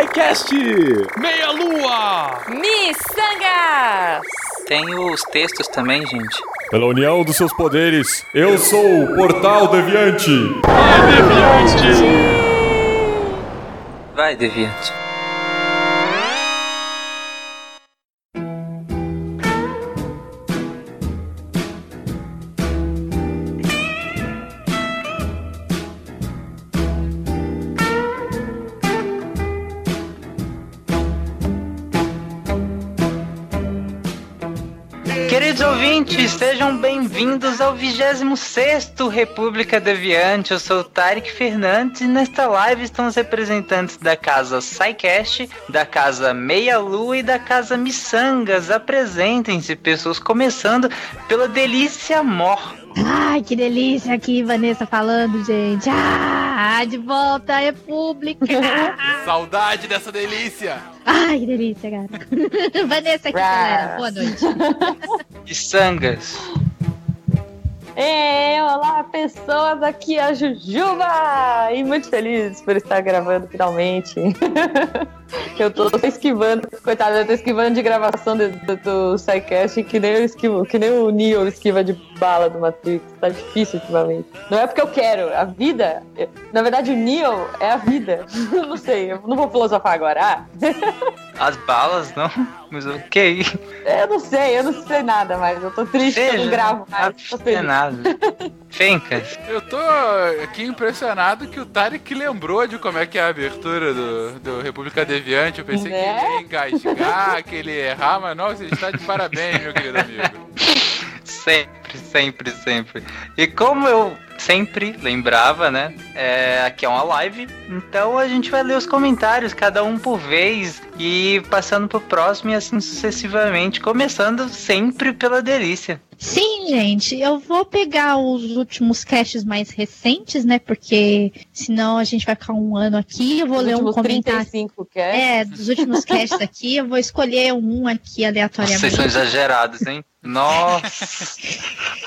SciCast! Meia Lua! Miçangas! Tem os textos também, gente. Pela união dos seus poderes, eu sou o Portal Deviante! Vai, Deviante! Vai, Deviante. Sejam bem-vindos ao 26º República Deviante. Eu sou o Tarek Fernandes e nesta live estão os representantes da casa SciCast, da casa Meia Lua e da casa Missangas. Apresentem-se, pessoas, começando pela Delícia Mor. Ai, que delícia aqui, Vanessa falando, gente. Ah, de volta à República. Saudade dessa delícia! Ai, que delícia, cara. Vanessa aqui, galera. Boa noite. Missangas. Ei, olá pessoas, aqui é a Jujuba! E muito feliz por estar gravando finalmente. eu tô esquivando, coitada, eu tô esquivando de gravação do, do, do SciCast que nem eu esquivo, que nem o Neo esquiva de bala do Matrix. Tá difícil ultimamente. Não é porque eu quero, a vida. Na verdade, o Neo é a vida. Não sei, eu não vou filosofar agora. Ah. As balas, não? Mas ok. Eu não sei, eu não sei nada mais. Eu tô triste que eu não gravo mais. Não é feliz. nada. Fencas. Eu tô aqui impressionado que o Tarek lembrou de como é que é a abertura do, do República Deviante. Eu pensei Né? que ele ia engasgar, que ele ia errar, mas não, você está de parabéns, meu querido amigo. Sempre, sempre, sempre. E como eu sempre lembrava, né? É, aqui é uma live, então a gente vai ler os comentários, cada um por vez, e passando pro próximo e assim sucessivamente, começando sempre pela delícia. Sim, gente, eu vou pegar os últimos caches mais recentes, né? Porque senão a gente vai ficar um ano aqui. Eu vou Os ler um comentário. 35 que é. É, dos últimos caches aqui, eu vou escolher um aqui Vocês aleatoriamente. são exagerados, hein? Nossa!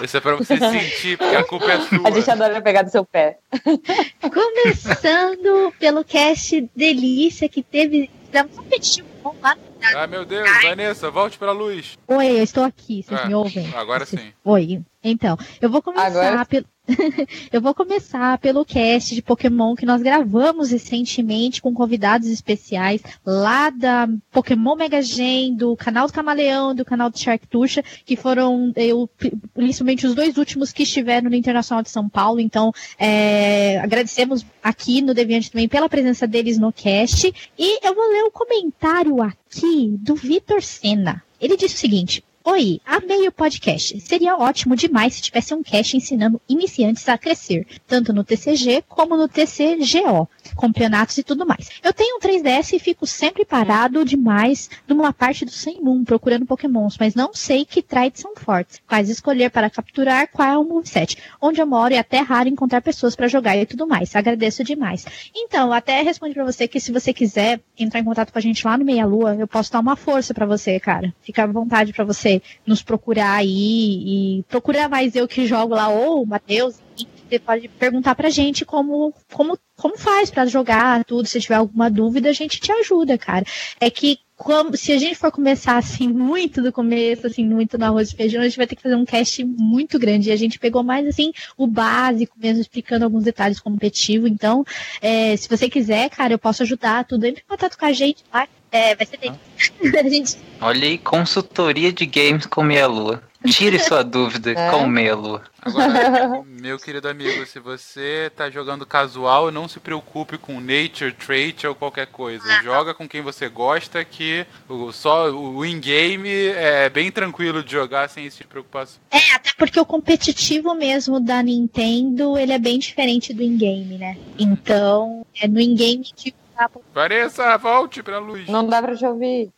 Isso é pra você sentir, porque a culpa é A gente sua. adora pegar do seu pé. Começando pelo cast Delícia, que teve. Dá um competitivo bom lá. Ah, meu Deus, Vanessa, volte pra luz. Oi, eu estou aqui, vocês Ah, me ouvem? Agora sim. Oi. Então, eu vou começar Agora- pelo. eu vou começar pelo cast de Pokémon que nós gravamos recentemente com convidados especiais lá da Pokémon Mega Gen, do canal do Camaleão, do canal do Shark Tuxa, que foram eu, principalmente os dois últimos que estiveram no Internacional de São Paulo. Então, é, agradecemos aqui no Deviante também pela presença deles no cast. E eu vou ler o comentário aqui do Vitor Senna. Ele disse o seguinte. Oi, amei o podcast. Seria ótimo demais se tivesse um cast ensinando iniciantes a crescer, tanto no TCG como no TCGO, campeonatos e tudo mais. Eu tenho um 3DS e fico sempre parado demais numa parte do Sun Moon procurando pokémons, mas não sei que traits são fortes, quais escolher para capturar, qual é o moveset. Onde eu moro é até raro encontrar pessoas para jogar e tudo mais. Agradeço demais. Então, até respondi pra você que se você quiser entrar em contato com a gente lá no Meia Lua, eu posso dar uma força pra você, cara. Fica à vontade pra você nos procurar aí e procurar mais eu que jogo lá ou o Matheus. Você pode perguntar pra gente como como como faz pra jogar tudo, se tiver alguma dúvida, a gente te ajuda, cara. É que como- se a gente for começar assim muito do começo, assim muito no arroz e feijão, a gente vai ter que fazer um cast muito grande. E a gente pegou mais assim o básico mesmo, explicando alguns detalhes competitivos. Então, é, se você quiser, cara, eu posso ajudar tudo. Entre em contato com a gente, tá? É, vai ser dele. a gente Olha aí, consultoria de games com meia lua. Tire sua dúvida É. com meia lua. Agora, meu querido amigo, se você tá jogando casual, não se preocupe com nature, trait ou qualquer coisa. Joga com quem você gosta, que o, só o in-game é bem tranquilo de jogar sem esse tipo de preocupação. É, até porque o competitivo mesmo da Nintendo, ele é bem diferente do in-game, né? Então, é no in-game que tá Vanessa, volte pra luz. Não dá pra te ouvir.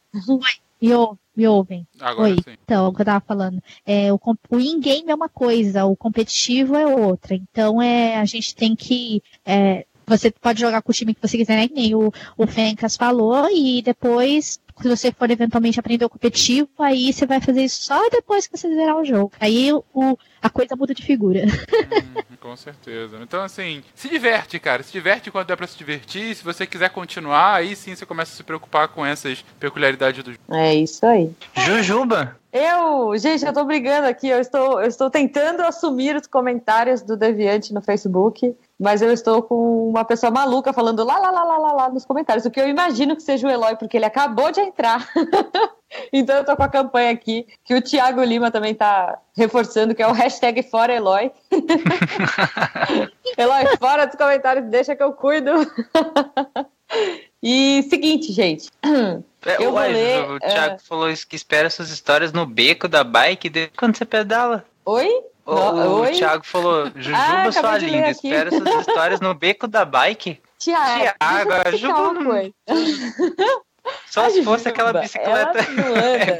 me, ou- me ouvem. Agora Oi. sim. Então, é o que eu tava falando. É, o, com- o in-game é uma coisa, o competitivo é outra. Então, é, a gente tem que. é, você pode jogar com o time que você quiser, né? Que nem o, o Fencas falou, e depois quando você for eventualmente aprender o competitivo, aí você vai fazer isso só depois que você zerar o jogo. Aí o, a coisa muda de figura. Hum, com certeza. Então, assim, se diverte, cara. Se diverte quando dá pra se divertir. Se você quiser continuar, aí sim você começa a se preocupar com essas peculiaridades do jogo. É isso aí. Jujuba. Eu, gente, eu tô brigando aqui, eu estou, eu estou tentando assumir os comentários do Deviante no Facebook, mas eu estou com uma pessoa maluca falando lá, lá, lá, lá, lá, lá nos comentários, o que eu imagino que seja o Eloy, porque ele acabou de entrar. então eu tô com a campanha aqui, que o Thiago Lima também tá reforçando, que é o hashtag fora Eloy. Eloy, fora dos comentários, deixa que eu cuido. e seguinte, gente. É, Eu vou ué, ler, o Thiago é. falou isso, que espera suas histórias no beco da bike quando você pedala. Oi? O, o Oi? Thiago falou, Jujuba, Ah, sua linda, espera suas histórias no beco da bike. Tiago, Thiago, deixa eu te explicar Ju- uma coisa. Só A se fosse Jujuba, aquela bicicleta.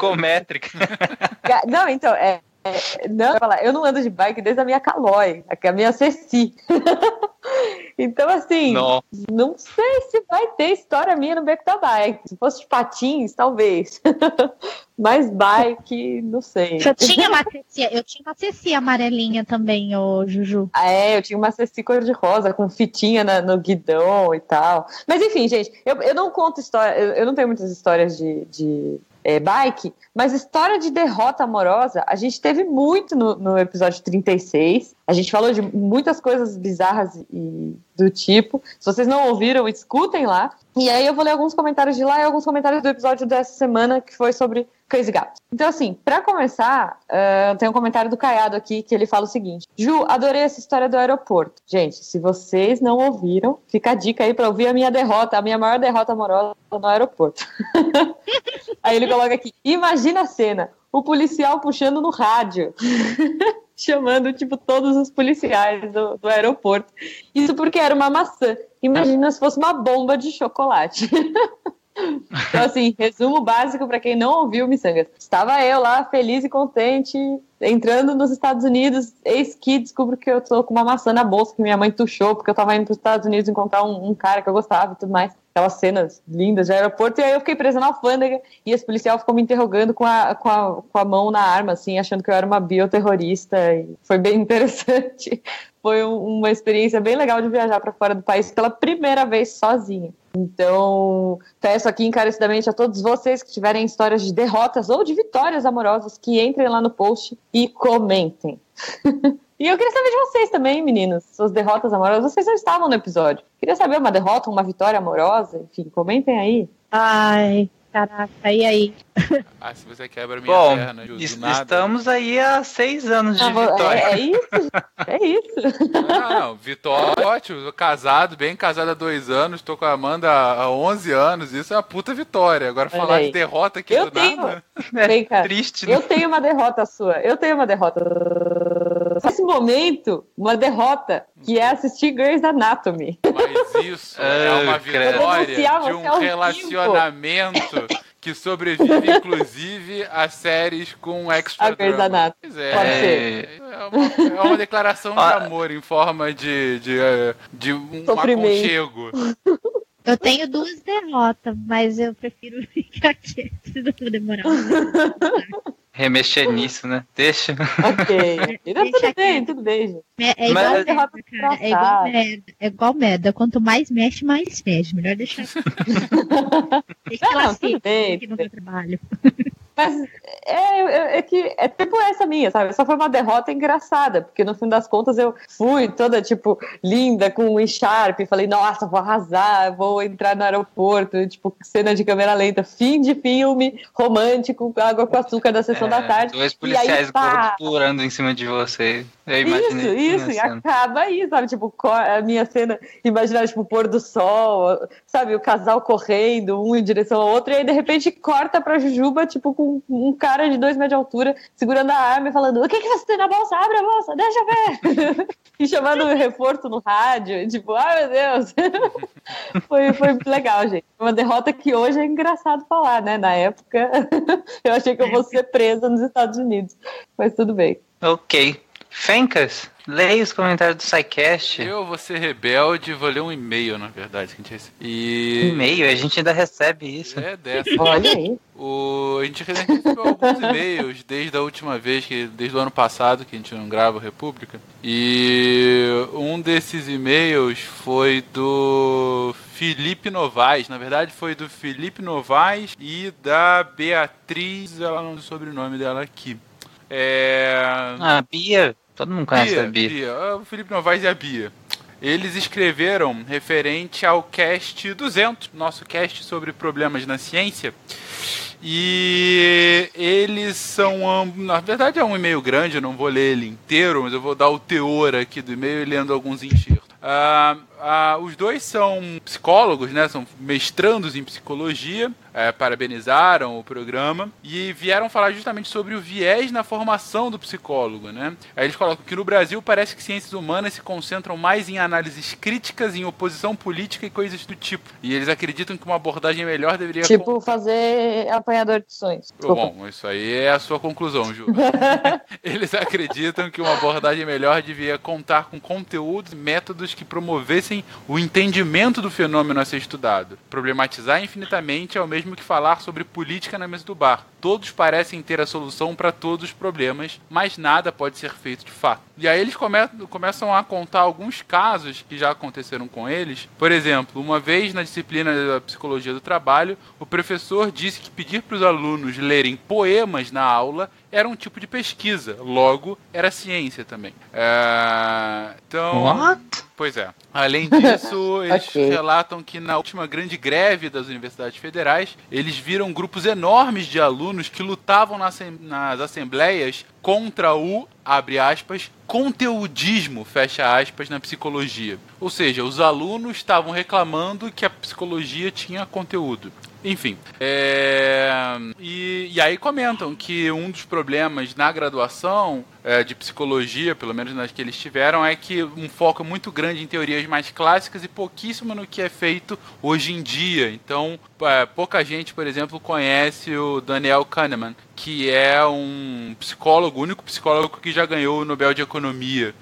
Ga- Não, então, é. É- não, eu ia falar, eu não ando de bike desde a minha Caloi, a minha Ceci. então, assim, Não. não sei se vai ter história minha no beco da bike. Se fosse de patins, talvez. Mas bike, não sei. Eu tinha uma Ceci, eu tinha uma Ceci amarelinha também, ô Juju. Ah, é, eu tinha uma Ceci cor-de-rosa com fitinha na- no guidão e tal. Mas enfim, gente, eu, eu não conto história, eu, eu não tenho muitas histórias de, de é, bike, mas história de derrota amorosa, a gente teve muito no, no episódio 36. A gente falou de muitas coisas bizarras e do tipo. Se vocês não ouviram, escutem lá. E aí eu vou ler alguns comentários de lá e alguns comentários do episódio dessa semana, que foi sobre Cães e Gatos. Então, assim, pra começar, ah, tem um comentário do Caiado aqui que ele fala o seguinte: Ju, adorei essa história do aeroporto. Gente, se vocês não ouviram, fica a dica aí pra ouvir a minha derrota, a minha maior derrota amorosa no aeroporto. aí ele coloca aqui: imagina a cena, o policial puxando no rádio. Chamando, tipo, todos os policiais do, do aeroporto. Isso porque era uma maçã. Imagina se fosse uma bomba de chocolate. Então, assim, resumo básico para quem não ouviu Missangas. Estava eu lá, feliz e contente, entrando nos Estados Unidos. Eis que descubro que eu tô com uma maçã na bolsa que minha mãe tuchou, porque eu tava indo para os Estados Unidos encontrar um, um cara que eu gostava e tudo mais. Aquelas cenas lindas de aeroporto. E aí eu fiquei presa na alfândega e esse policial ficou me interrogando com a, com a, com a mão na arma, assim, achando que eu era uma bioterrorista. E foi bem interessante. Foi um- uma experiência bem legal de viajar para fora do país pela primeira vez sozinha. Então, peço aqui encarecidamente a todos vocês que tiverem histórias de derrotas ou de vitórias amorosas que entrem lá no post e comentem. e eu queria saber de vocês também, meninos, suas derrotas amorosas. Vocês não estavam no episódio. Queria saber uma derrota, uma vitória amorosa, enfim, comentem aí. Ai, caraca, e aí? Ah, se você quebra minha Bom, perna, Ju, nada. estamos aí há seis anos de Ah, vitória. é, é isso, é isso. Não, não, Vitória, ótimo, tô casado, bem casado há dois anos, tô com a Amanda há 11 anos, isso é uma puta vitória. Agora Olha falar aí. de derrota aqui Eu do tenho- nada. Vem cá. Triste, né? Eu tenho uma derrota sua. Eu tenho uma derrota. Nesse momento, uma derrota que é assistir Grey's Anatomy. Mas isso é uma vitória de um relacionamento que sobrevive, inclusive, a séries com extra A Grey's drama. Anatomy. Pois é, Pode ser. É uma, é uma declaração de Ah. amor em forma de, de, de um Sofrimento. aconchego. Eu tenho duas derrotas, mas eu prefiro ficar quieto, senão vou demorar. Remexer nisso, né? Deixa. Ok. Não, Deixa tudo bem, tudo bem, gente. É, é igual Mas- merda, cara. É igual merda. É igual merda. Quanto mais mexe, mais fede. Melhor deixar. Deixa Não, ela não, tudo ser bem. tudo bem. meu trabalho. Mas é, é, que é tipo essa minha, sabe? Só foi uma derrota engraçada, porque no fim das contas eu fui toda, tipo, linda, com um Sharp, falei, nossa, vou arrasar, vou entrar no aeroporto, tipo, cena de câmera lenta, fim de filme romântico, água com açúcar da sessão da É, tarde. Dois E policiais pulando em cima de você. Eu Isso, isso, e acaba aí, sabe? Tipo, a minha cena, imaginar, tipo, o pôr do sol, sabe? O casal correndo, um em direção ao outro, e aí de repente corta pra Jujuba, tipo, com um cara de dois metros de altura, segurando a arma e falando: O que, que você tem na bolsa? Abre a bolsa, deixa eu ver! e chamando o reforço no rádio, e tipo, ai meu Deus! foi, foi legal, gente. Uma derrota que hoje é engraçado falar, né? Na época, eu achei que eu vou ser presa nos Estados Unidos, mas tudo bem. Ok. Fencas, leia os comentários do SciCast. Eu vou ser rebelde vou ler um e-mail, na verdade, que a gente recebeu. E. E-mail, a gente ainda recebe isso. É dessa. Olha aí. O, a gente recebeu alguns e-mails desde a última vez, que, desde o ano passado, que a gente não grava o República. E um desses e-mails foi do Felipe Novaes. Na verdade, foi do Felipe Novaes e da Beatriz, ela não o sobrenome dela aqui. É. Ah, Bia, todo mundo conhece Bia, a Bia. Bia, ah, o Felipe Novaes e a Bia. Eles escreveram referente ao cast 200, nosso cast sobre problemas na ciência. E eles são ambos. Na verdade, é um e-mail grande, eu não vou ler ele inteiro, mas eu vou dar o teor aqui do e-mail e lendo alguns enxertos. Ah, ah, os dois são psicólogos, né? São mestrandos em psicologia. é, parabenizaram o programa e vieram falar justamente sobre o viés na formação do psicólogo, né? Aí eles colocam que no Brasil parece que ciências humanas se concentram mais em análises críticas, em oposição política e coisas do tipo. E eles acreditam que uma abordagem melhor deveria Tipo, fazer apanhador de sonhos. Bom, isso aí é a sua conclusão, Ju. Eles acreditam que uma abordagem melhor devia contar com conteúdos e métodos que promovessem o entendimento do fenômeno a ser estudado. Problematizar infinitamente é o mesmo que falar sobre política na mesa do bar. Todos parecem ter a solução para todos os problemas, mas nada pode ser feito de fato. E aí eles come começam a contar alguns casos que já aconteceram com eles. Por exemplo, uma vez na disciplina da psicologia do trabalho, o professor disse que pedir para os alunos lerem poemas na aula era um tipo de pesquisa, logo era ciência também. É, Então, What? Pois é. Além disso, eles Ok. relatam que na última grande greve das universidades federais, eles viram grupos enormes de alunos que lutavam na assem- nas assembleias contra o, abre aspas, conteudismo, fecha aspas, na psicologia. Ou seja, os alunos estavam reclamando que a psicologia tinha conteúdo. Enfim, é, e, e aí comentam que um dos problemas na graduação é, de psicologia, pelo menos nas que eles tiveram, é que um foco muito grande em teorias mais clássicas e pouquíssimo no que é feito hoje em dia. Então, é, pouca gente, por exemplo, conhece o Daniel Kahneman, que é um psicólogo, o único psicólogo que já ganhou o Nobel de Economia.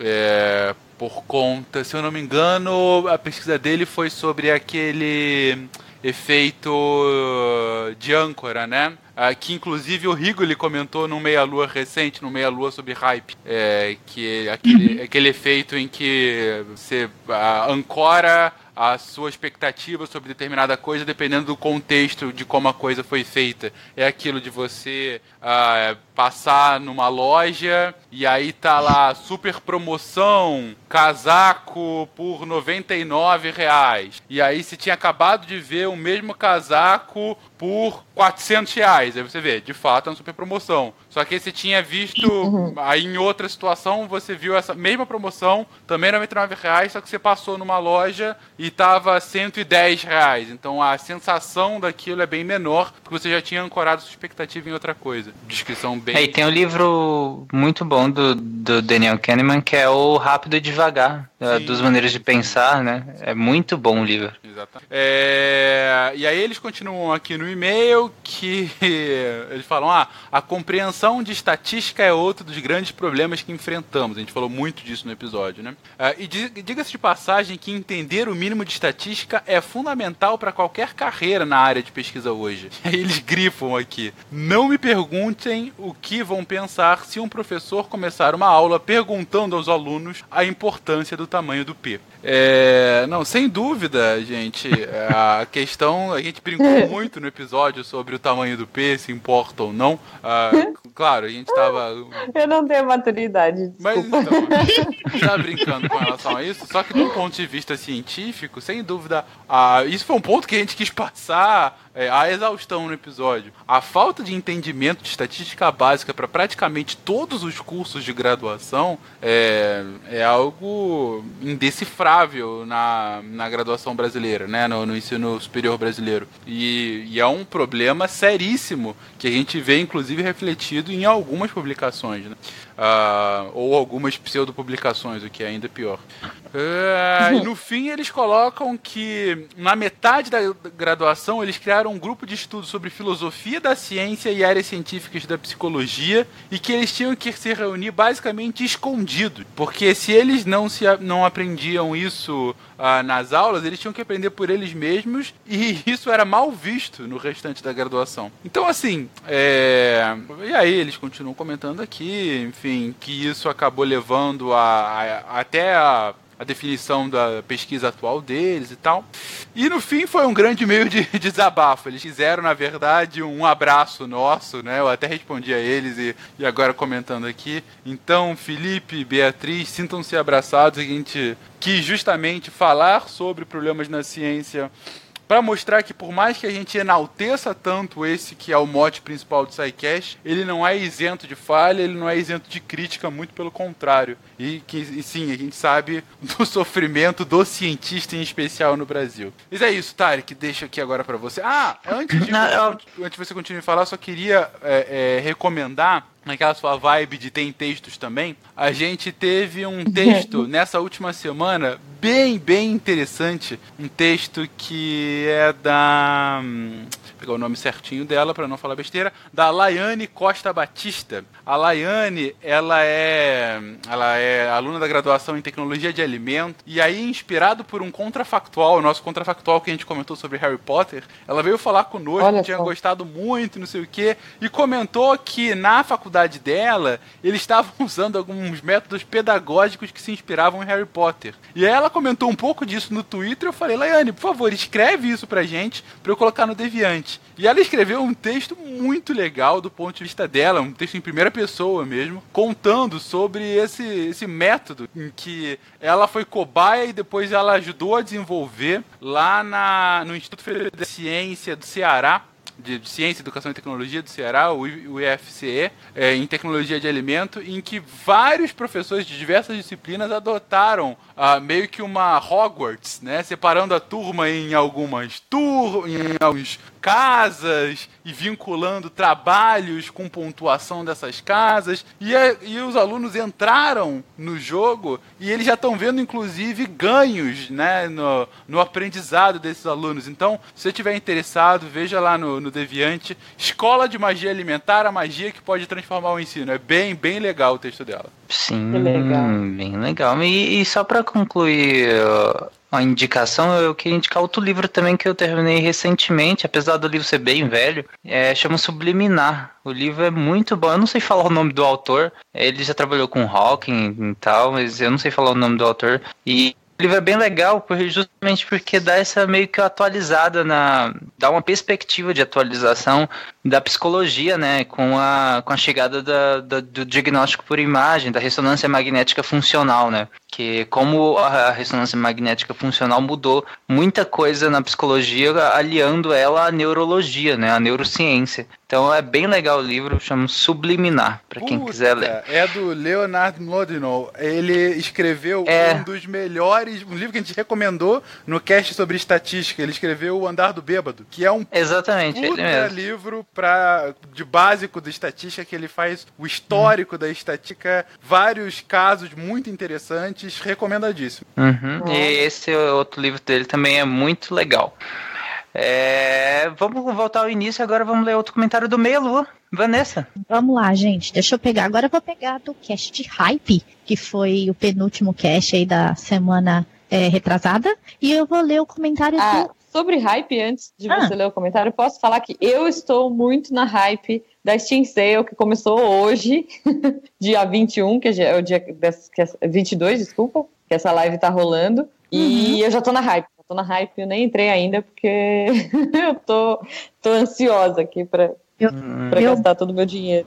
É, por conta, se eu não me engano, a pesquisa dele foi sobre aquele efeito uh, de âncora, né? Ah, que inclusive o Rigoli comentou no Meia Lua recente, no Meia Lua sobre hype, é, que aquele, aquele efeito em que você ah, ancora a sua expectativa sobre determinada coisa dependendo do contexto de como a coisa foi feita. É aquilo de você ah, passar numa loja e aí tá lá super promoção, casaco por 99 reais. E aí você tinha acabado de ver o mesmo casaco por 400 reais. Aí você vê, de fato é uma super promoção. Só que aí você tinha visto, aí em outra situação, você viu essa mesma promoção, também 99 reais, só que você passou numa loja e tava 110 reais. Então a sensação daquilo é bem menor, porque você já tinha ancorado sua expectativa em outra coisa. Descrição bem. É, e tem um livro muito bom do, do Daniel Kahneman, que é o Rápido e Devagar, é, Sim. dos maneiras de pensar, né? É muito bom o livro. Exatamente. É, e aí eles continuam aqui no e-mail que eles falam: ah, a compreensão de estatística é outro dos grandes problemas que enfrentamos. A gente falou muito disso no episódio, né? Ah, e di- diga-se de passagem que entender o mínimo de estatística é fundamental para qualquer carreira na área de pesquisa hoje. E aí eles grifam aqui: não me perguntem o que vão pensar se um professor começar uma aula perguntando aos alunos a importância do tamanho do P. É, não, sem dúvida, gente, a questão, a gente brincou muito no episódio sobre o tamanho do P, se importa ou não. Ah, claro, a gente tava Eu não tenho maturidade, mas desculpa. então, já brincando com relação a isso, só que do ponto de vista científico, sem dúvida, ah, isso foi um ponto que a gente quis passar é, a exaustão no episódio. A falta de entendimento de estatística básica para praticamente todos os cursos de graduação é, é algo indecifrável na, na graduação brasileira, né, no, no ensino superior brasileiro. E, e, é um problema seríssimo que a gente vê, inclusive, refletido em algumas publicações, né? Uh, ou algumas pseudo-publicações, o que é ainda pior. Uh, e no fim, eles colocam que na metade da graduação eles criaram um grupo de estudo sobre filosofia da ciência e áreas científicas da psicologia e que eles tinham que se reunir basicamente escondidos, porque se eles não, se, não aprendiam isso uh, nas aulas, eles tinham que aprender por eles mesmos e isso era mal visto no restante da graduação. Então, assim, é... e aí eles continuam comentando aqui, enfim, que isso acabou levando a, a até a a definição da pesquisa atual deles e tal. E no fim foi um grande meio de, de desabafo. Eles fizeram, na verdade, um abraço nosso, né? Eu até respondi a eles e, e agora comentando aqui. Então, Felipe Beatriz, sintam-se abraçados. A gente quis justamente falar sobre problemas na ciência para mostrar que por mais que a gente enalteça tanto esse que é o mote principal do SciCast, ele não é isento de falha, ele não é isento de crítica, muito pelo contrário. E que e sim, a gente sabe do sofrimento do cientista em especial no Brasil. Mas é isso, Tarek, deixa aqui agora para você. Ah, antes de, antes de você continuar a falar, só queria é, é, recomendar naquela sua vibe de tem textos também, a gente teve um texto nessa última semana bem, bem interessante. Um texto que é da. Pegar o nome certinho dela para não falar besteira. Da Laiane Costa Batista. A Laiane, ela é, ela é aluna da graduação em tecnologia de alimento. E aí, inspirado por um contrafactual, o nosso contrafactual que a gente comentou sobre Harry Potter, ela veio falar conosco, Olha tinha só. gostado muito, não sei o quê, e comentou que na faculdade dela, eles estavam usando alguns métodos pedagógicos que se inspiravam em Harry Potter. E aí ela comentou um pouco disso no Twitter. Eu falei, Laiane, por favor, escreve isso pra gente, pra eu colocar no Deviante. E ela escreveu um texto muito legal do ponto de vista dela, um texto em primeira pessoa mesmo, contando sobre esse, esse método em que ela foi cobaia e depois ela ajudou a desenvolver lá na, no Instituto Federal de Ciência do Ceará de Ciência, Educação e Tecnologia do Ceará, o IFCE, é, em Tecnologia de Alimento, em que vários professores de diversas disciplinas adotaram ah, meio que uma Hogwarts, né? Separando a turma em algumas turmas, em alguns casas e vinculando trabalhos com pontuação dessas casas. E, a, e os alunos entraram no jogo e eles já estão vendo, inclusive, ganhos né, no, no aprendizado desses alunos. Então, se você estiver interessado, veja lá no, no Deviante Escola de Magia Alimentar, a magia que pode transformar o ensino. É bem, bem legal o texto dela. Sim, legal. bem legal. E, e só para concluir a indicação, eu queria indicar outro livro também que eu terminei recentemente, apesar do livro ser bem velho, é, chama Subliminar. O livro é muito bom, eu não sei falar o nome do autor, ele já trabalhou com Hawking e tal, mas eu não sei falar o nome do autor, e o livro é bem legal, justamente porque dá essa meio que atualizada na. dá uma perspectiva de atualização da psicologia, né? Com a, com a chegada da, da, do diagnóstico por imagem, da ressonância magnética funcional, né? Que como a ressonância magnética funcional mudou muita coisa na psicologia, aliando ela à neurologia, né? A neurociência. Então é bem legal o livro, chama Subliminar, para quem quiser ler. É do Leonard Mlodinow. Ele escreveu é... um dos melhores, um livro que a gente recomendou no cast sobre estatística. Ele escreveu O Andar do Bêbado, que é um Exatamente, puta livro pra, de básico da estatística, que ele faz o histórico uhum. da estatística, vários casos muito interessantes, recomendadíssimo. Uhum. E esse outro livro dele também é muito legal. É, vamos voltar ao início, agora vamos ler outro comentário do Melu. Vanessa. Vamos lá, gente. Deixa eu pegar. Agora eu vou pegar do cast de hype, que foi o penúltimo cast aí da semana é, retrasada. E eu vou ler o comentário ah, do. Sobre hype, antes de ah. você ler o comentário, posso falar que eu estou muito na hype da Steam Sale, que começou hoje, dia 21, que é o dia. Que é 22, desculpa, que essa live tá rolando. Uhum. E eu já tô na hype tô na hype, eu nem entrei ainda porque eu tô, tô ansiosa aqui pra, eu, pra eu... gastar todo o meu dinheiro.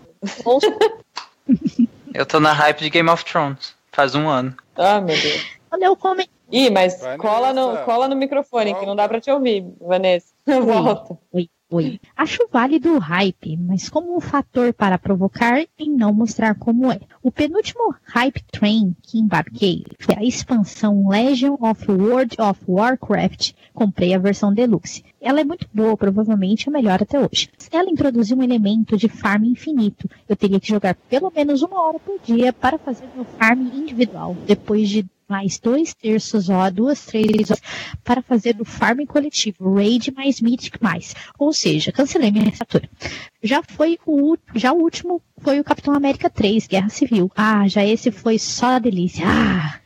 eu tô na hype de Game of Thrones, faz um ano. Ah, meu Deus. Quando eu come... Ih, mas cola no, cola no microfone, Volta. que não dá pra te ouvir, Vanessa. Volta. Oi. Oi. Acho válido o hype, mas como um fator para provocar e não mostrar como é. O penúltimo hype train que embarquei foi a expansão Legion of World of Warcraft. Comprei a versão deluxe. Ela é muito boa, provavelmente a melhor até hoje. Ela introduziu um elemento de farm infinito. Eu teria que jogar pelo menos uma hora por dia para fazer meu farm individual. Depois de mais dois terços, ó, duas, três horas, para fazer do farm coletivo, raid mais mythic mais. Ou seja, cancelei minha assinatura. Já foi o, já o último foi o Capitão América 3, Guerra Civil. Ah, já esse foi só a delícia. Ah!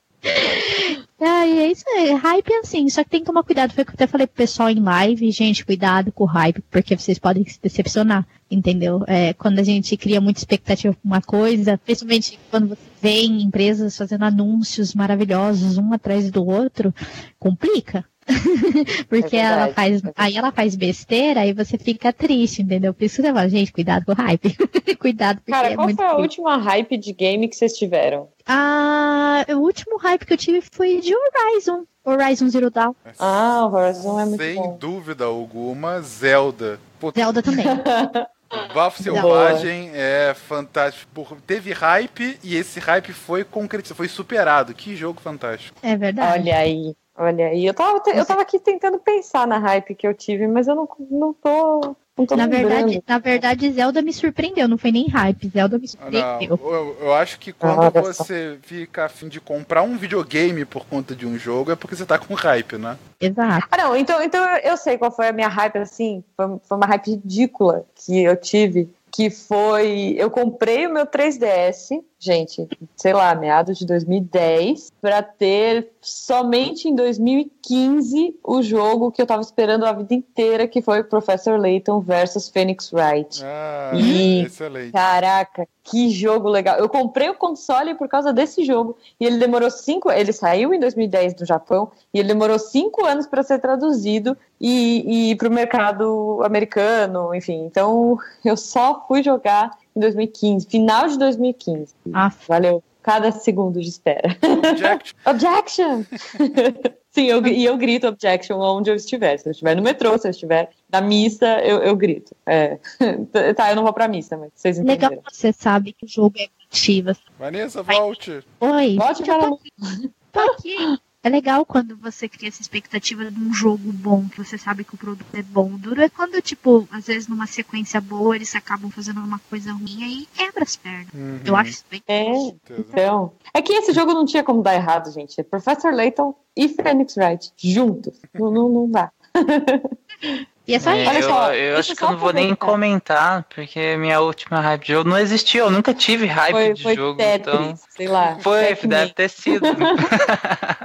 E é isso aí. Hype é assim, só que tem que tomar cuidado. Foi o que eu até falei pro pessoal em live, gente, cuidado com o hype, porque vocês podem se decepcionar, entendeu? É, quando a gente cria muita expectativa pra uma coisa, principalmente quando você vê empresas fazendo anúncios maravilhosos um atrás do outro, complica. porque É ela faz, é aí ela faz besteira, aí você fica triste, entendeu? Por isso que você fala, gente, cuidado com o hype. cuidado, porque Cara, é qual muito foi a triste. última hype de game que vocês tiveram? Ah, o último hype que eu tive foi de Horizon. Horizon Zero Dawn. Ah, o Horizon é muito Sem bom. dúvida alguma, Zelda. Pô, Zelda também. Bafo Selvagem é fantástico. Teve hype e esse hype foi concretizado, foi superado. Que jogo fantástico. É verdade. Olha aí, olha aí. Eu tava, eu tava aqui tentando pensar na hype que eu tive, mas eu não, não tô. Não tô na lembrando. verdade, na verdade, Zelda me surpreendeu, não foi nem hype, Zelda me Ah, Não, surpreendeu. eu, eu acho que quando olha só. você fica afim de comprar um videogame por conta de um jogo é porque você tá com hype, né? Exato. Ah, não, então, então eu sei qual foi a minha hype, assim. Foi, foi uma hype ridícula que eu tive. Que foi. Eu comprei o meu 3DS, gente, sei lá, meados de 2010, pra ter somente em 2015 o jogo que eu tava esperando a vida inteira, que foi Professor Layton versus Phoenix Wright. Ah, Ih. excelente. Caraca, que jogo legal. Eu comprei o console por causa desse jogo. E ele demorou cinco. Ele saiu em 2010 do Japão. E ele demorou cinco anos para ser traduzido e, e para o mercado americano, enfim. Então eu só fui jogar em 2015, final de 2015. Ah, Valeu cada segundo de espera. Jack, Objection! Sim, eu, e eu grito objection onde eu estiver. Se eu estiver no metrô, se eu estiver na missa, eu, eu grito. É. Tá, eu não vou pra missa, mas vocês entenderam. legal que você sabe que o jogo é ativa. Vanessa, volte. Oi, Volte para tô aqui. É legal quando você cria essa expectativa de um jogo bom, que você sabe que o produto é bom. Duro é quando, tipo, às vezes numa sequência boa, eles acabam fazendo uma coisa ruim aí quebra as pernas. Uhum, Eu acho isso bem. É, então. É que esse jogo não tinha como dar errado, gente. É Professor Layton e Phoenix Wright juntos. Não, não, não dá. E é só É, isso. Olha eu, só, eu acho eu que eu não vou nem comentar, porque minha última hype de jogo não existiu. Eu nunca tive hype Foi, de foi jogo, Tetris, então. sei lá. Foi, deve ter sido.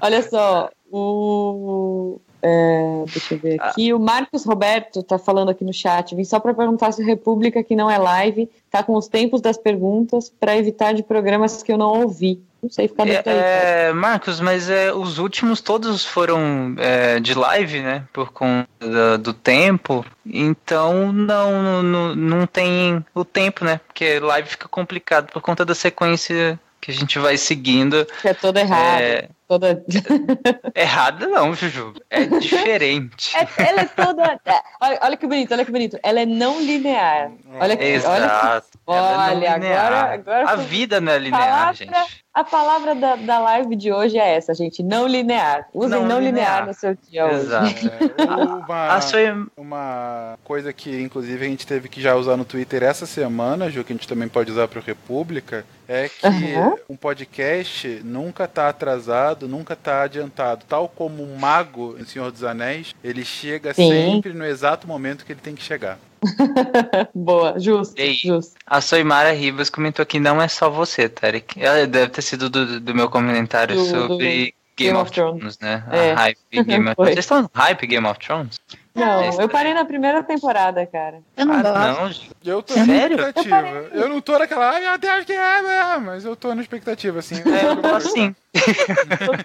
Olha só, o. é, deixa eu ver aqui. O Marcos Roberto tá falando aqui no chat. Vim só para perguntar se o República, que não é live, tá com os tempos das perguntas para evitar de programas que eu não ouvi. Não sei, fica dentro aí. cara. É, Marcos, mas é, os últimos todos foram é, de live, né? Por conta da- do tempo. Então não, não, não tem o tempo, né? Porque live fica complicado por conta da sequência que a gente vai seguindo. Que é toda errada. É, Toda... errada não, Juju. É diferente. É- ela é toda. é, olha, olha que bonito, olha que bonito. Ela é não linear. Olha que, olha que Exato. Não Olha, linear. agora- agora A vida não é linear, Palavra- gente. A palavra da, da live de hoje é essa, gente. Não linear. Usem não, Não linear. linear. no seu dia hoje. Exato. É, uma, A sua, uma coisa que, inclusive, a gente teve que já usar no Twitter essa semana, Ju, que a gente também pode usar para o República, é que Aham. um podcast nunca tá atrasado, nunca tá adiantado. Tal como um mago em Senhor dos Anéis, ele chega Sim. sempre no exato momento que ele tem que chegar. Boa, justo, Ei. justo. A Soimara Ribas comentou que não é só você, Tarek. Ela deve ter sido do, do meu comentário Do- sobre Game, Game of of Thrones. Thrones, né? É. A hype Game of. Thrones. Vocês estão no hype Game of Thrones? Não, eu parei na primeira temporada, cara. Eu não ah. Não. Eu tô Sério? na expectativa. Eu, eu, não tô naquela, ai meu Deus, que é, né? mas eu tô na expectativa, assim. É, eu tô assim.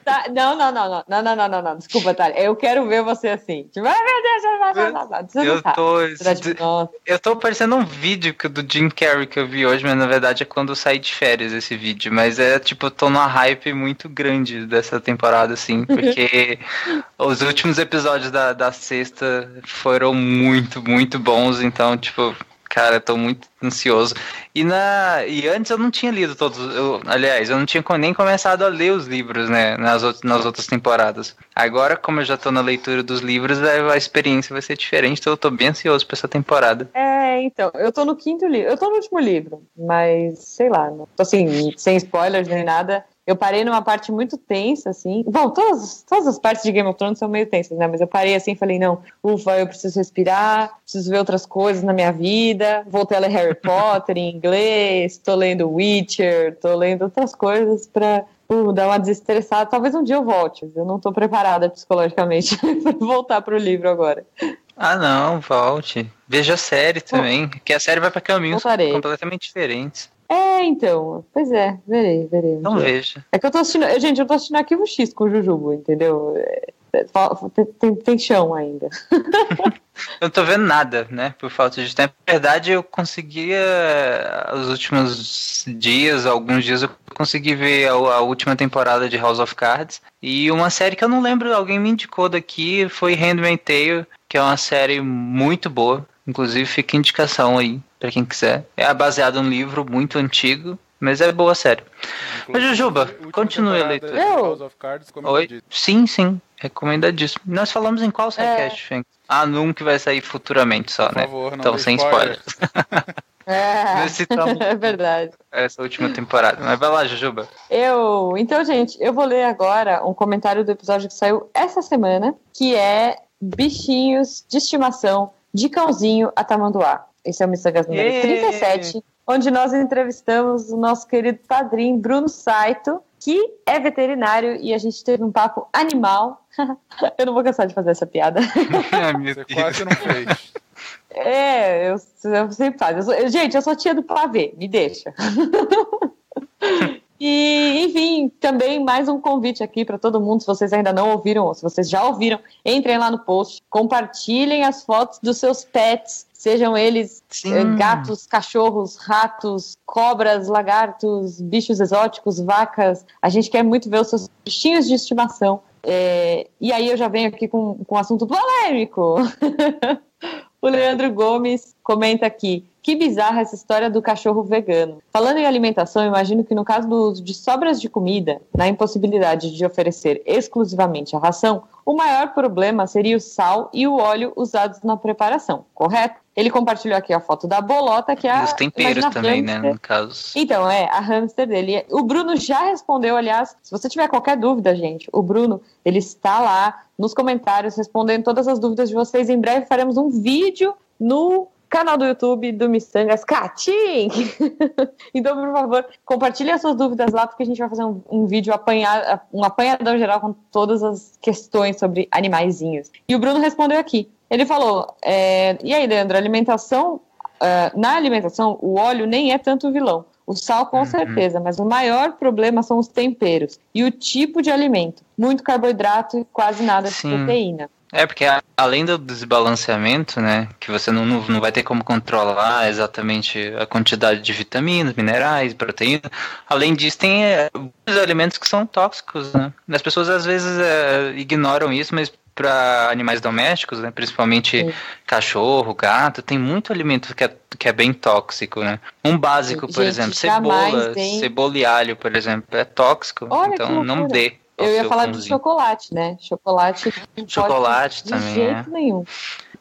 tá... Não, não, não, não, não, não, não, não, desculpa, Thalia. Eu quero ver você assim. Tipo, ai meu Deus, não, não, não, eu tô. Tá eu tô parecendo um vídeo do Jim Carrey que eu vi hoje, mas na verdade é quando eu saí de férias esse vídeo. Mas é tipo, eu tô numa hype muito grande dessa temporada, assim, porque os últimos episódios da, da sexta foram muito, muito bons, então, tipo. Cara, tô muito ansioso. E, na, e antes eu não tinha lido todos. Eu, aliás, eu não tinha nem começado a ler os livros, né? Nas, out- nas outras temporadas. Agora, como eu já tô na leitura dos livros, a, a experiência vai ser diferente, então eu tô bem ansioso pra essa temporada. É, então, eu tô no quinto livro. Eu tô no último livro, mas sei lá, não- assim, sem spoilers nem nada. Eu parei numa parte muito tensa, assim. Bom, todas, todas as partes de Game of Thrones são meio tensas, né? Mas eu parei assim e falei, não, ufa, eu preciso respirar, preciso ver outras coisas na minha vida. Voltei a ler Harry Potter em inglês, tô lendo Witcher, tô lendo outras coisas pra uh, dar uma desestressada. Talvez um dia eu volte, eu não tô preparada psicologicamente pra voltar pro livro agora. Ah, não, volte. Veja a série também, que a série vai pra caminhos Voltarei. completamente diferentes. É, então, pois é, verei, verei. dia. veja. É que eu tô assistindo. eu- Gente, eu tô assistindo Arquivo X com o Jujubo, entendeu? É, é, Tem, tem- tem chão ainda. Eu não tô vendo nada, né? Por falta de tempo. Na verdade, eu conseguia. Os últimos dias, alguns dias, eu consegui ver a, a última temporada de House of Cards. E uma série que eu não lembro, alguém me indicou daqui, foi Handmaid's Tale, que é uma série muito boa. Inclusive, fica indicação aí, pra quem quiser. É baseado num livro muito antigo, mas é boa série. Mas, Jujuba, continue a leitura. of Cards, eu Oi? Sim, sim. Recomendadíssimo. Nós falamos em qual sidecast, Fênix? Ah, num que vai sair futuramente só, Por né? favor, não Então, sem spoiler. É, Nós citamos é verdade. essa última temporada. Mas vai lá, Jujuba. Eu. Então, gente, eu vou ler agora um comentário do episódio que saiu essa semana, que é Bichinhos de Estimação de Cãozinho a Tamanduá. Esse é o Missangas número Yay! 37, onde nós entrevistamos o nosso querido padrinho Bruno Saito, que é veterinário, e a gente teve um papo animal. eu não vou cansar de fazer essa piada. Meu Você quase não fez. É, eu, eu sempre faço. Eu sou- gente, eu sou tia do pavê, me deixa. E, enfim, também mais um convite aqui para todo mundo, se vocês ainda não ouviram ou se vocês já ouviram, entrem lá no post, compartilhem as fotos dos seus pets, sejam eles Sim. eh, gatos, cachorros, ratos, cobras, lagartos, bichos exóticos, vacas. A gente quer muito ver os seus bichinhos de estimação. É, e aí eu já venho aqui com, com um assunto polêmico. o Leandro Gomes comenta aqui. Que bizarra essa história do cachorro vegano. Falando em alimentação, imagino que no caso do uso de sobras de comida, na impossibilidade de oferecer exclusivamente a ração, o maior problema seria o sal e o óleo usados na preparação, correto? Ele compartilhou aqui a foto da bolota, que é E a. os temperos também, né? hamster. No caso. Então, é, a hamster dele. O Bruno já respondeu, aliás, se você tiver qualquer dúvida, gente, o Bruno, ele está lá nos comentários respondendo todas as dúvidas de vocês. Em breve faremos um vídeo no canal do YouTube do Missangas Catim. então, por favor, compartilhe as suas dúvidas lá, porque a gente vai fazer um, um vídeo apanhar, um apanhadão geral com todas as questões sobre animaizinhos. E o Bruno respondeu aqui. Ele falou: é, e aí, Leandro, alimentação ah, na alimentação, o óleo nem é tanto vilão. O sal, com Uhum. certeza, mas o maior problema são os temperos e o tipo de alimento. Muito carboidrato e quase nada de Sim. proteína. É, porque além do desbalanceamento, né, que você não, não, não vai ter como controlar exatamente a quantidade de vitaminas, minerais, proteína, além disso tem é, os alimentos que são tóxicos, né. As pessoas às vezes é, ignoram isso, mas para animais domésticos, né, principalmente Sim. cachorro, gato, tem muito alimento que é, que é bem tóxico, né. Um básico, por Gente, exemplo, cebola, tem- cebola e alho, por exemplo, é tóxico, Olha então não dê. Eu ia falar de chocolate, né? Chocolate. não pode Chocolate de também, jeito nenhum.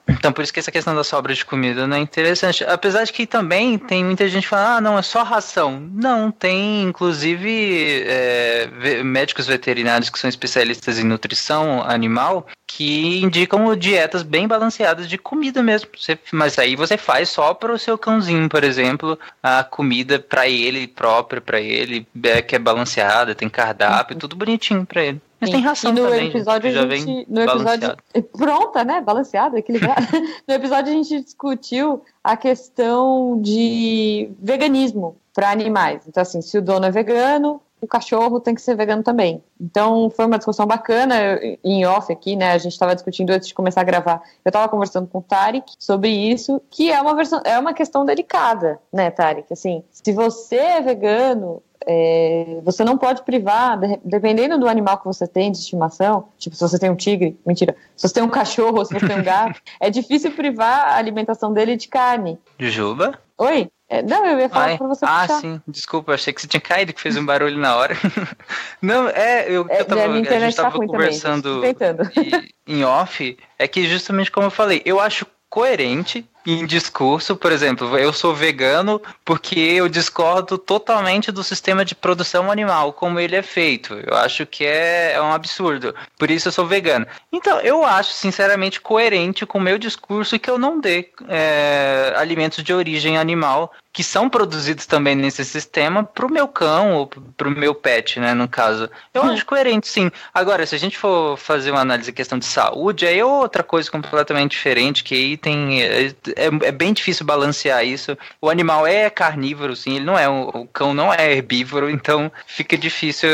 Então, por isso que essa questão da sobra de comida não é interessante. Apesar de que também tem muita gente falando, ah, não, é só ração. Não, tem inclusive é, médicos veterinários que são especialistas em nutrição animal que indicam dietas bem balanceadas de comida mesmo. Você- mas aí você faz só para o seu cãozinho, por exemplo, a comida para ele própria, para ele, é, que é balanceada, tem cardápio, tudo bonitinho para ele. Mas tem ração e no também, episódio já a vem gente, no episódio pronta, né? Balanceado, equilibrado. no episódio a gente discutiu a questão de veganismo para animais. Então assim, se o dono é vegano, o cachorro tem que ser vegano também. Então foi uma discussão bacana em off aqui, né? A gente estava discutindo antes de começar a gravar. Eu estava conversando com o Tarek sobre isso, que é uma versão, é uma questão delicada, né, Tarek? Assim, se você é vegano, é, você não pode privar, de, dependendo do animal que você tem de estimação, tipo, se você tem um tigre, mentira, se você tem um cachorro se você tem um gato, é difícil privar a alimentação dele de carne. Juba? Oi? É, não, eu ia falar Ai, pra você ah, puxar. sim, desculpa, achei que você tinha caído, que fez um barulho na hora. não, é, eu, É, eu tava, a gente tá tava conversando também, em off, é que justamente como eu falei, eu acho coerente em discurso, por exemplo, eu sou vegano porque eu discordo totalmente do sistema de produção animal, como ele é feito. Eu acho que é, é um absurdo. Por isso eu sou vegano. Então, eu acho, sinceramente, coerente com o meu discurso que eu não dê é, alimentos de origem animal que são produzidos também nesse sistema pro meu cão ou pro meu pet, né, no caso. Eu Hum. acho coerente, sim. Agora, se a gente for fazer uma análise de questão de saúde, aí é outra coisa completamente diferente, que aí tem... É, é- é bem difícil balancear isso. O animal é carnívoro, sim, ele não é, o, o cão não é herbívoro, então fica difícil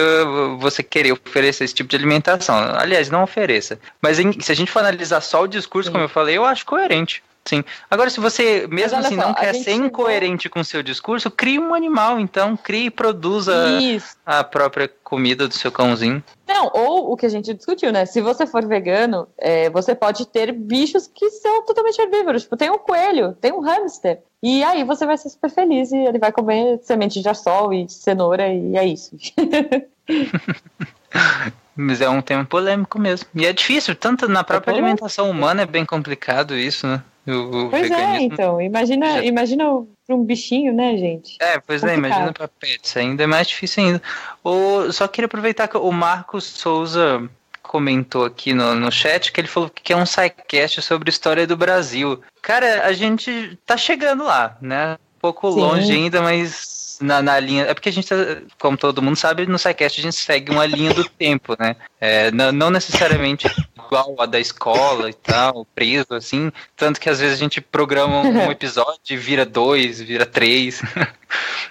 você querer oferecer esse tipo de alimentação. Aliás, não ofereça. Mas em- se a gente for analisar só o discurso, Sim. como eu falei, eu acho coerente. Sim. Agora, se você, mesmo assim, só, não quer ser chegou- incoerente com o seu discurso, crie um animal, então. Crie e produza Isso. a própria comida do seu cãozinho. Não, ou o que a gente discutiu, né? Se você for vegano, é, você pode ter bichos que são totalmente herbívoros. Tipo, tem um coelho, tem um hamster. E aí você vai ser super feliz e ele vai comer semente de girassol e cenoura e é isso. Mas é um tema polêmico mesmo. E é difícil, tanto na própria polêmico. alimentação humana é bem complicado isso, né? O, o Pois é, veganismo. então. Imagina, Já- imagina para um bichinho, né, gente? É, pois é, imagina pra pets, ainda é mais difícil ainda. O, só queria aproveitar que o Marcos Souza comentou aqui no, no chat que ele falou que quer um sidecast sobre história do Brasil. Cara, a gente tá chegando lá, né? Um pouco Sim. longe ainda, mas na, na linha. É porque a gente, tá, como todo mundo sabe, no SciCast a gente segue uma linha do tempo, né? É, não, não necessariamente igual a da escola e tal, preso, assim. Tanto que às vezes a gente programa um episódio e vira dois, vira três.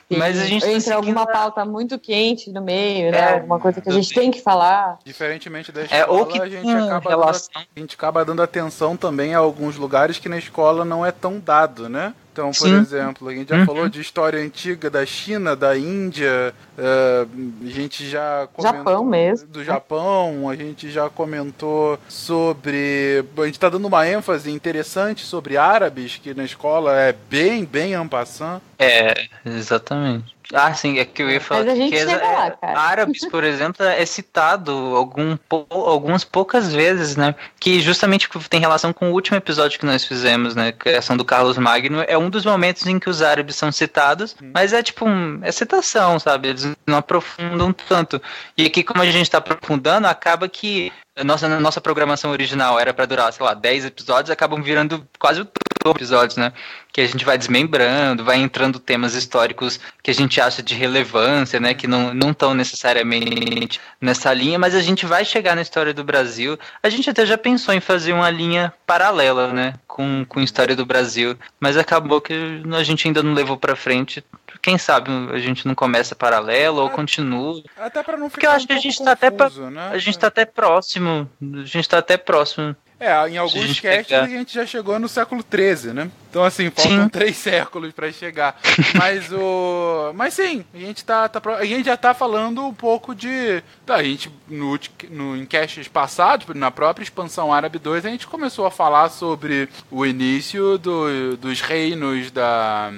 Mas a gente tá Entra seguindo alguma a- pauta muito quente no meio, né? É, Alguma coisa que a gente tem que falar. Diferentemente da É, escola, ou que a, gente acaba dando, relação. a gente acaba dando atenção também a alguns lugares que na escola não é tão dado, né? Então, por Sim. exemplo, a gente já Uhum. falou de história antiga da China, da Índia, eh, a gente já comentou Japão mesmo. do Japão, a gente já comentou sobre. A gente está dando uma ênfase interessante sobre árabes, que na escola é bem, bem ampassant. É, exatamente. Ah, sim, é que eu ia falar Mas a gente que chega é- lá, cara. árabes, por exemplo, é citado algum, pou- algumas poucas vezes, né? Que justamente tem relação com o último episódio que nós fizemos, né? Criação do Carlos Magno. É um dos momentos em que os árabes são citados, mas é tipo, um, é citação, sabe? Eles não aprofundam tanto. E aqui, como a gente tá aprofundando, acaba que a nossa, a nossa programação original era para durar, sei lá, 10 episódios, acabam virando quase o episódios, né? Que a gente vai desmembrando, vai entrando temas históricos que a gente acha de relevância, né? Que não estão necessariamente nessa linha, mas a gente vai chegar na história do Brasil. A gente até já pensou em fazer uma linha paralela, né? Com, com a história do Brasil, mas acabou que a gente ainda não levou pra frente. Quem sabe a gente não começa paralelo ou continua. Até para não ficar Porque eu acho um que a gente tá até pra- né? A gente tá até próximo. A gente tá até próximo. É, em a alguns casts pegar- a gente já chegou no século XIII, né? Então, assim, faltam Sim. três séculos pra chegar. Mas o. Mas sim, a gente tá, tá A gente já tá falando um pouco de. Tá, a gente, no, no, em casts passados, na própria expansão Árabe 2, a gente começou a falar sobre o início do, dos reinos da.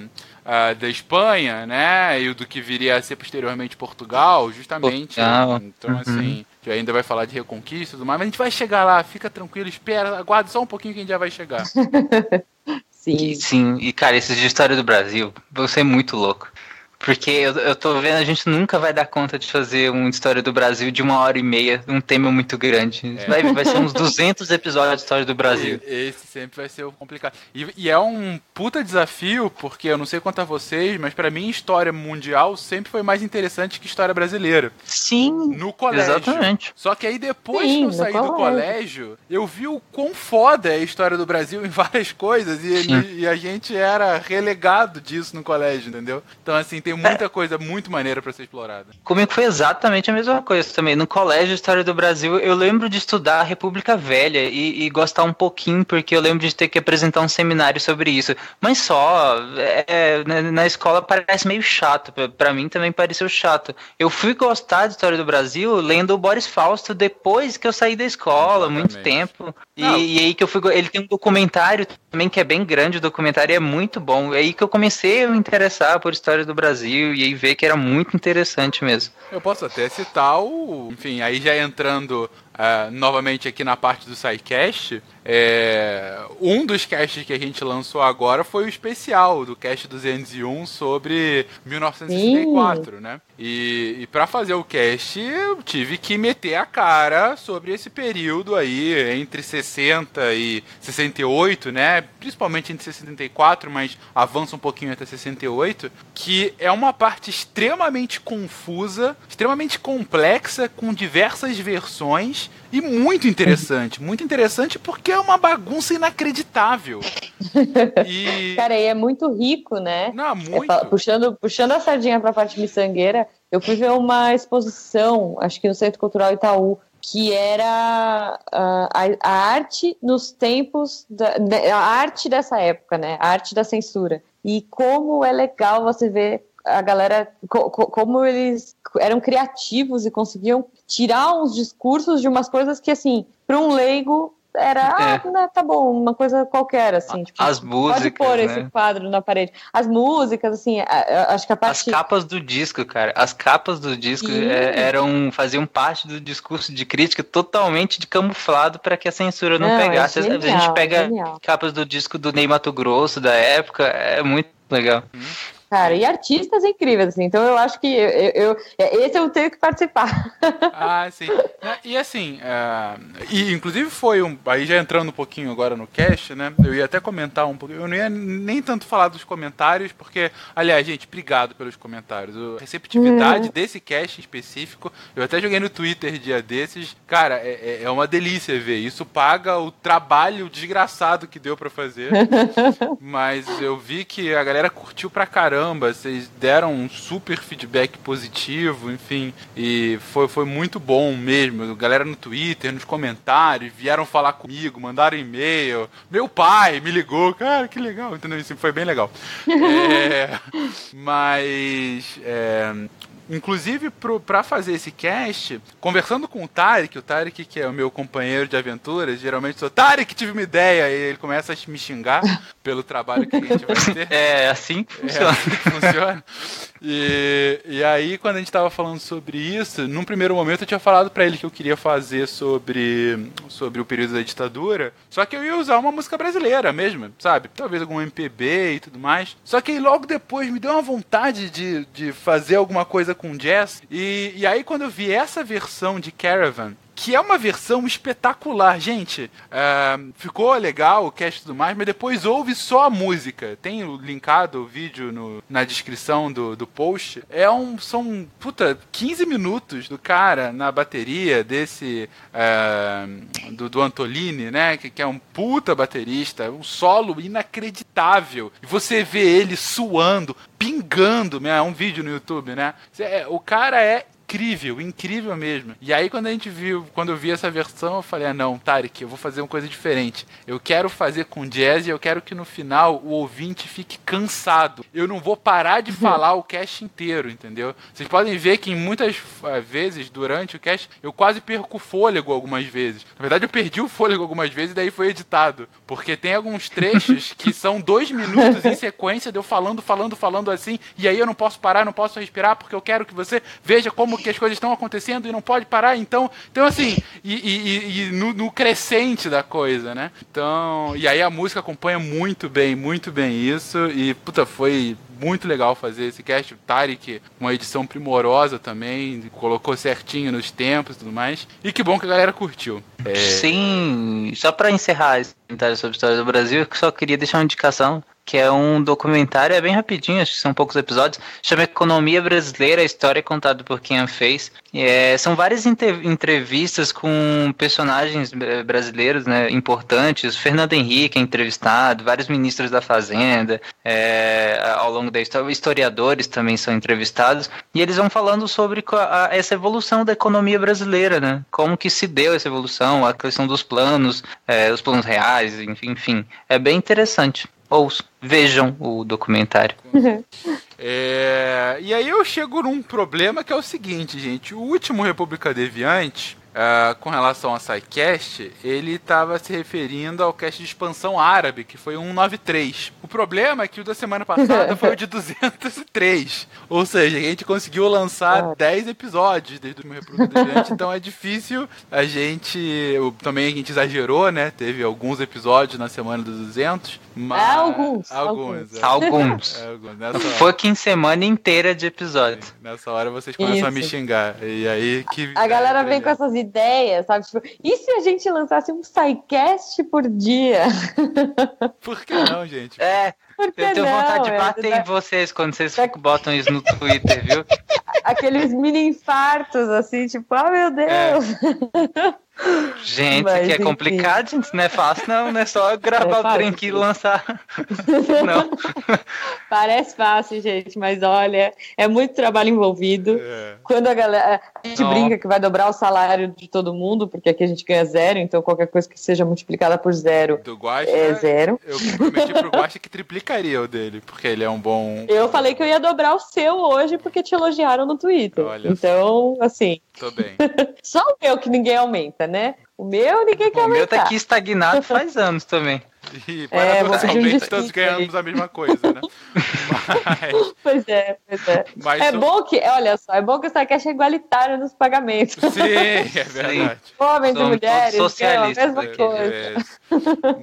Ah, da Espanha, né? E o do que viria a ser posteriormente Portugal, justamente. Portugal. Então, Uhum. assim, que ainda vai falar de reconquista e tudo mais, mas a gente vai chegar lá, fica tranquilo, espera, aguarde só um pouquinho que a gente já vai chegar. Sim. E, sim, e cara, esses de história do Brasil, você é muito louco. Porque eu, eu tô vendo, a gente nunca vai dar conta de fazer uma história do Brasil de uma hora e meia, um tema muito grande. É. Vai, vai ser uns 200 episódios de história do Brasil. E- Esse sempre vai ser o complicado. E, e é um puta desafio, porque eu não sei quanto a vocês, mas pra mim história mundial sempre foi mais interessante que história brasileira. Sim, No colégio. exatamente. Só que aí depois Sim, que eu saí do colégio. colégio, eu vi o quão foda é a história do Brasil em várias coisas. E, e a gente era relegado disso no colégio, entendeu? Então, assim, tem muita coisa muito maneira pra ser explorada. Comigo foi exatamente a mesma coisa também. No colégio História do Brasil, eu lembro de estudar a República Velha e, e gostar um pouquinho, porque eu lembro de ter que apresentar um seminário sobre isso. Mas só, é, na, escola parece meio chato. Pra- Pra mim também pareceu chato. Eu fui gostar de História do Brasil lendo o Boris Fausto depois que eu saí da escola, muito Exatamente. tempo. E, e aí que eu fui. Ele tem um documentário também que é bem grande, o documentário é muito bom. É aí que eu comecei a me interessar por História do Brasil e aí ver que era muito interessante mesmo. Eu posso até citar o. Enfim, aí já entrando ah, novamente aqui na parte do SciCast, é, um dos casts que a gente lançou agora foi o especial do cast 201 sobre 1964, né? E, e para fazer o cast, eu tive que meter a cara sobre esse período aí entre 60 e 68, né? Principalmente entre 64, mas avança um pouquinho até 68, que é uma parte extremamente confusa, extremamente complexa, com diversas versões e muito interessante. Muito interessante porque é uma bagunça inacreditável. E. Cara, e é muito rico, né? Não, É, muito. fa- puxando, puxando a sardinha pra parte miçangueira, eu fui ver uma exposição, acho que no Centro Cultural Itaú, que era ah, a, a arte nos tempos, da, a arte dessa época, né? A arte da censura. E como é legal você ver a galera, co- co- como eles eram criativos e conseguiam tirar uns discursos de umas coisas que, assim, para um leigo era, É. ah, né, tá bom, uma coisa qualquer, assim. Tipo, As Pode músicas, pôr né? esse quadro na parede. As músicas, assim, acho que a As parte. capas do disco, cara. As capas do disco Sim. é, eram faziam parte do discurso de crítica totalmente de camuflado para que a censura não, Não, é pegasse. Às vezes a genial, gente pega genial. capas do disco do Ney Mato Grosso da época, é muito legal. Cara, e artistas incríveis, assim. Então eu acho que eu, eu- eu- esse eu tenho que participar. Ah, sim. E assim, é, e inclusive foi um. Aí já entrando um pouquinho agora no cast, né? Eu ia até comentar um pouquinho. Eu não ia nem tanto falar dos comentários, porque, aliás, gente, obrigado pelos comentários. A receptividade desse cast em específico, eu até joguei no Twitter dia desses. Cara, é, é- é uma delícia ver. Isso paga o trabalho desgraçado que deu pra fazer. Mas eu vi que a galera curtiu pra caramba, vocês deram um super feedback positivo, enfim, e foi, foi muito bom mesmo. Galera no Twitter, nos comentários, vieram falar comigo, mandaram e-mail. Meu pai me ligou, cara, que legal, entendeu? Isso foi bem legal. É, mas. é, Inclusive, pro, pra fazer esse cast, conversando com o Tarek, o Tarek, que é o meu companheiro de aventuras, geralmente sou Tarek, tive uma ideia, e ele começa a me xingar pelo trabalho que a gente vai ter. É assim que É funciona. assim que funciona. E, e aí, quando a gente tava falando sobre isso, num primeiro momento eu tinha falado pra ele que eu queria fazer sobre, sobre o período da ditadura, só que eu ia usar uma música brasileira mesmo, sabe? Talvez algum MPB e tudo mais. Só que aí logo depois me deu uma vontade de, de fazer alguma coisa com jazz. E, e aí, quando eu vi essa versão de Caravan, que é uma versão espetacular, gente. é, ficou legal o cast e tudo mais, mas depois ouve só a música. Tem linkado o vídeo no- na descrição do, do post. É um. São, puta, 15 minutos do cara na bateria desse. é, do, do Antolini, né? Que, que é um puta baterista. Um solo inacreditável. E você vê ele suando, pingando. Né? É um vídeo no YouTube, né? É, O cara é incrível, incrível mesmo. E aí quando a gente viu, quando eu vi essa versão, eu falei, ah não, Tarek, eu vou fazer uma coisa diferente. Eu quero fazer com jazz e eu quero que no final o ouvinte fique cansado. Eu não vou parar de falar o cast inteiro, entendeu? Vocês podem ver que em muitas eh, vezes durante o cast eu quase perco o fôlego algumas vezes. Na verdade eu perdi o fôlego algumas vezes e daí foi editado. Porque tem alguns trechos que são dois minutos em sequência de eu falando, falando, falando assim, e aí eu não posso parar, não posso respirar, porque eu quero que você veja como que as coisas estão acontecendo e não pode parar. Então, então assim, e, e- e- no, no crescente da coisa, né? Então, e aí a música acompanha muito bem, muito bem isso, e puta, foi muito legal fazer esse cast. O Tarek, uma edição primorosa também, colocou certinho nos tempos e tudo mais. E que bom que a galera curtiu. É... Sim, só para encerrar esse comentário sobre a história do Brasil, eu só queria deixar uma indicação que é um documentário, é bem rapidinho, acho que são poucos episódios, chama Economia Brasileira, a história contada por quem a fez. É, são várias entrevistas com personagens brasileiros né, importantes, Fernando Henrique é entrevistado, vários ministros da Fazenda, é, ao longo da história, historiadores também são entrevistados, e eles vão falando sobre essa evolução da economia brasileira, né, como que se deu essa evolução, a questão dos planos, é, os planos reais, enfim, enfim, é bem interessante ouçam, vejam o documentário. é, e aí eu chego num problema que é o seguinte, gente. O último República Deviante, Uh, com relação a SciCast, ele estava se referindo ao cast de expansão árabe, que foi 193. O problema é que o da semana passada foi o de 203. Ou seja, a gente conseguiu lançar 10 episódios desde o meu reproduto então é difícil a gente. Também a gente exagerou, né? Teve alguns episódios na semana dos 200. Mas... É, alguns. Alguns. É. Alguns. É, alguns. Nessa Fucking semana inteira de episódios. Nessa hora vocês começam Isso. a me xingar. E aí que. A galera vem com essas ideias, sabe? Tipo, e se a gente lançasse um SciCast por dia? Por que não, gente? É. Eu tenho não? vontade de bater é, em vocês quando vocês da... botam isso no Twitter, viu? Aqueles mini infartos, assim, tipo, ah, meu Deus! É. Gente, Mas, que é complicado, gente. Não é fácil, não. Não é só gravar é o trem aqui e lançar. não. Parece fácil, gente, mas olha, é muito trabalho envolvido. É. Quando a galera. A gente não. brinca que vai dobrar o salário de todo mundo, porque aqui a gente ganha zero, então qualquer coisa que seja multiplicada por zero Do Guaxa, é zero. Eu prometi pro Guaxa que triplicaria o dele, porque ele é um bom. Eu falei que eu ia dobrar o seu hoje porque te elogiaram no Twitter. Olha então, assim. Tô bem. Só o meu que ninguém aumenta, né? O meu ninguém quer o aumentar. O meu tá aqui estagnado faz anos também. E paradoxalmente é, todos ganhamos a mesma coisa, né? Mas... Pois é, pois é. Mas é bom que, olha só, é bom que o SciCast é igualitário nos pagamentos. Sim, é verdade. Homens Somos e mulheres, é a mesma coisa. É,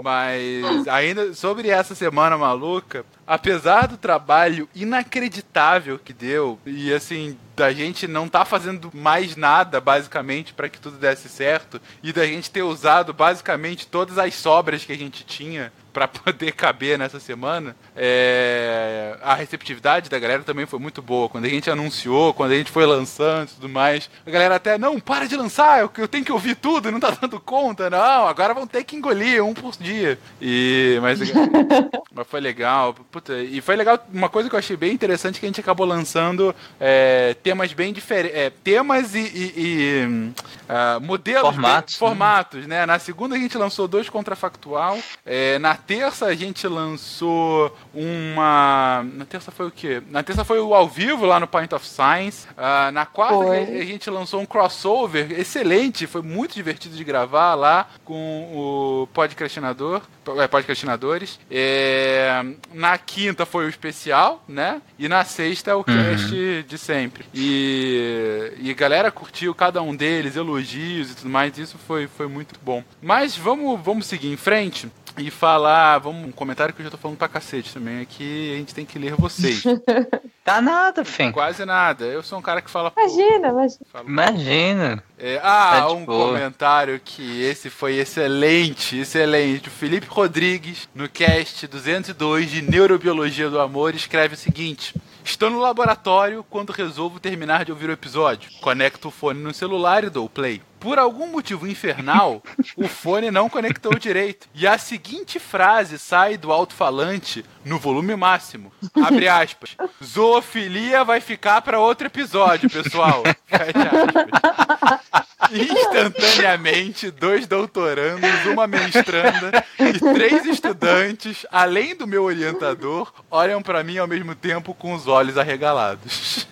Mas ainda sobre essa semana maluca, apesar do trabalho inacreditável que deu, e assim, da gente não tá fazendo mais nada, basicamente, para que tudo desse certo, e da gente ter usado basicamente todas as sobras que a gente tinha tinha para poder caber nessa semana, é, a receptividade da galera também foi muito boa. Quando a gente anunciou, quando a gente foi lançando e tudo mais, a galera até, não, para de lançar, eu, eu tenho que ouvir tudo, não tá dando conta, não, agora vão ter que engolir um por dia. E, mas, mas foi legal. Puta, e foi legal, uma coisa que eu achei bem interessante que a gente acabou lançando é, temas bem diferentes, é, temas e, e, e uh, modelos, formatos, bem, formatos, né? Na segunda a gente lançou dois contrafactual, é, na terça a gente lançou uma. Na terça foi o quê? Na terça foi o ao vivo lá no Point of Science. Uh, na quarta foi. a gente lançou um crossover excelente, foi muito divertido de gravar lá com o Podcastinador. É, podcastinadores. É, na quinta foi o especial, né? E na sexta é o cast uhum. de sempre. E, e galera curtiu cada um deles, elogios e tudo mais. Isso foi, foi muito bom. Mas vamos, vamos seguir em frente e falar, vamos, um comentário que eu já tô falando pra cacete também, aqui a gente tem que ler vocês. tá nada, Fim. Quase nada. Eu sou um cara que fala. Imagina, imagina. Imagina. É, ah, tá um boa. comentário que esse foi excelente, excelente. O Felipe Rodrigues, no cast 202 de Neurobiologia do Amor, escreve o seguinte. Estou no laboratório quando resolvo terminar de ouvir o episódio. Conecto o fone no celular e dou play. Por algum motivo infernal, o fone não conectou direito. E a seguinte frase sai do alto-falante no volume máximo. Abre aspas. Zoofilia vai ficar para outro episódio, pessoal. Fecha aspas. Instantaneamente, dois doutorandos, uma mestranda e três estudantes, além do meu orientador, olham para mim ao mesmo tempo com os olhos arregalados.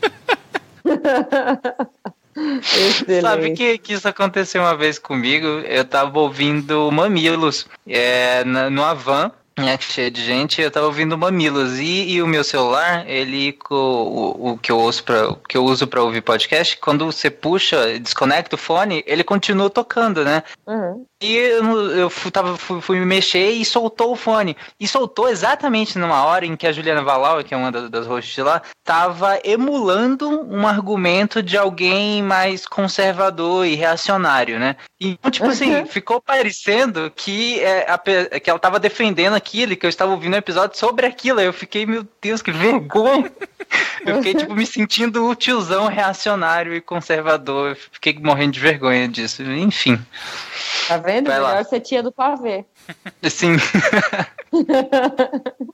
Excelente. Sabe que, que isso aconteceu uma vez comigo? Eu tava ouvindo Mamilos é, no Avan é, cheio de gente, eu tava ouvindo Mamilos e, e o meu celular, ele o, o, que eu uso para que eu uso para ouvir podcast, quando você puxa, desconecta o fone, ele continua tocando, né? Uhum. Eu, eu fui, tava, fui, fui, me mexer e soltou o fone. E soltou exatamente numa hora em que a Juliana Valau, que é uma das, das hosts lá, tava emulando um argumento de alguém mais conservador e reacionário, né? Então, tipo assim, ficou parecendo que, é, a, que ela tava defendendo aquilo, que eu estava ouvindo um episódio sobre aquilo. Aí eu fiquei, meu Deus, que vergonha! Eu fiquei, tipo, me sentindo o tiozão reacionário e conservador. Eu fiquei morrendo de vergonha disso. Enfim. Tá vendo? Vai Melhor lá. ser tia do pavê. Sim.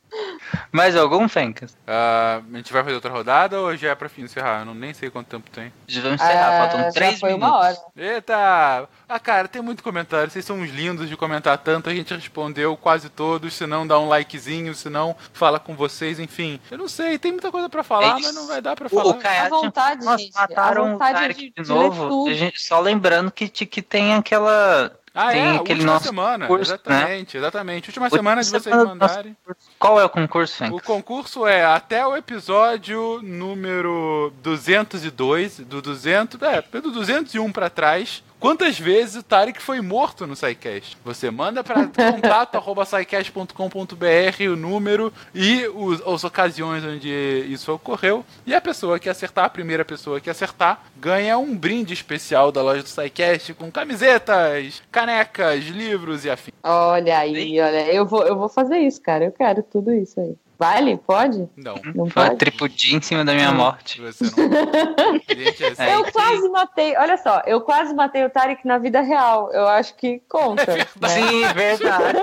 Mais algum, Fencas? Uh, a gente vai fazer outra rodada ou já é pra fim encerrar? Eu não, nem sei quanto tempo tem. Já vamos encerrar, uh, faltam três foi minutos. Uma hora. Eita! Ah, cara, tem muito comentário. Vocês são uns lindos de comentar tanto. A gente respondeu quase todos. Se não, dá um likezinho. Se não, fala com vocês. Enfim, eu não sei. Tem muita coisa pra falar, é mas não vai dar pra falar. O Kayak, vontade, Nossa, gente. mataram a vontade o de, de novo. Gente, só lembrando que, que tem aquela ah, Tem é, aquele última semana. Concurso, exatamente, né? exatamente. Última semana de vocês mandarem. Qual é o concurso, Frank? O concurso é até o episódio número 202, do 200, é, do 201 para trás, quantas vezes o Tarek foi morto no SciCast. Você manda para contato.sicast.com.br o número e os, as ocasiões onde isso ocorreu. E a pessoa que acertar, a primeira pessoa que acertar, ganha um brinde especial da loja do SciCast com camisetas, canecas, livros e afins. Olha aí, olha, eu vou, eu vou fazer isso, cara. Eu quero tudo isso aí. Vale? Pode? Não. Não pode? Em cima da minha morte. Você não... Gente, é eu quase matei, olha só, eu quase matei o Tarek na vida real. Eu acho que conta. É né? Sim, verdade.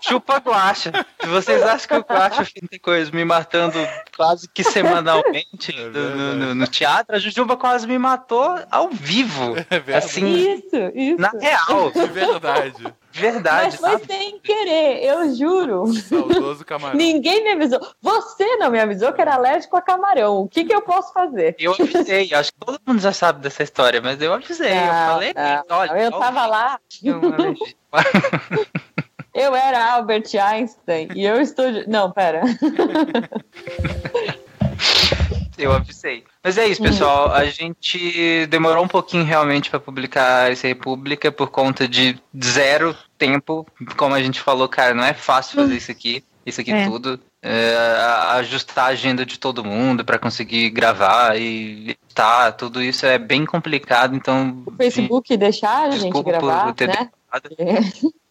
Chupa guacha. Se vocês acham que o guacha tem coisa me matando quase que semanalmente é no, no, no, teatro, a Jujuba quase me matou ao vivo. É assim, isso, isso. Na real. De verdade. Verdade. Mas foi sem querer, eu juro. Saudoso camarão. Ninguém me avisou. Você não me avisou que era alérgico a camarão. O que, que eu posso fazer? Eu avisei. Acho que todo mundo já sabe dessa história, mas eu avisei. Ah, eu falei, ah, olha. Eu tava lá. eu era Albert Einstein e eu estou. Não, pera. Eu avisei. Mas é isso, pessoal. A gente demorou um pouquinho realmente para publicar esse República por conta de zero tempo. Como a gente falou, cara, não é fácil fazer isso aqui, isso aqui é. tudo. É, ajustar a agenda de todo mundo para conseguir gravar e tá, tudo isso é bem complicado. Então, o Facebook gente, deixar a gente gravar, por ter né?